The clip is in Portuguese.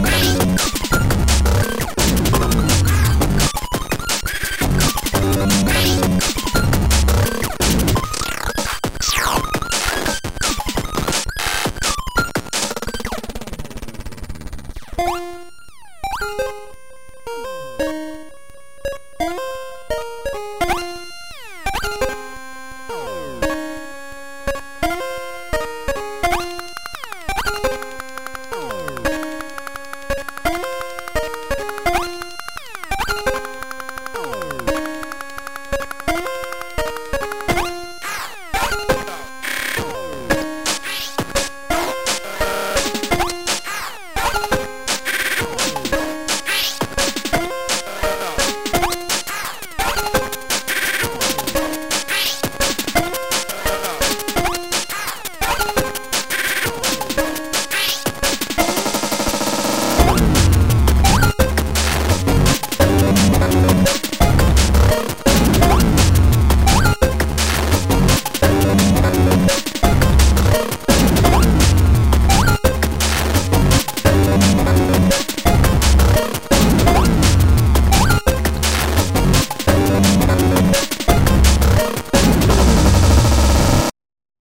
Música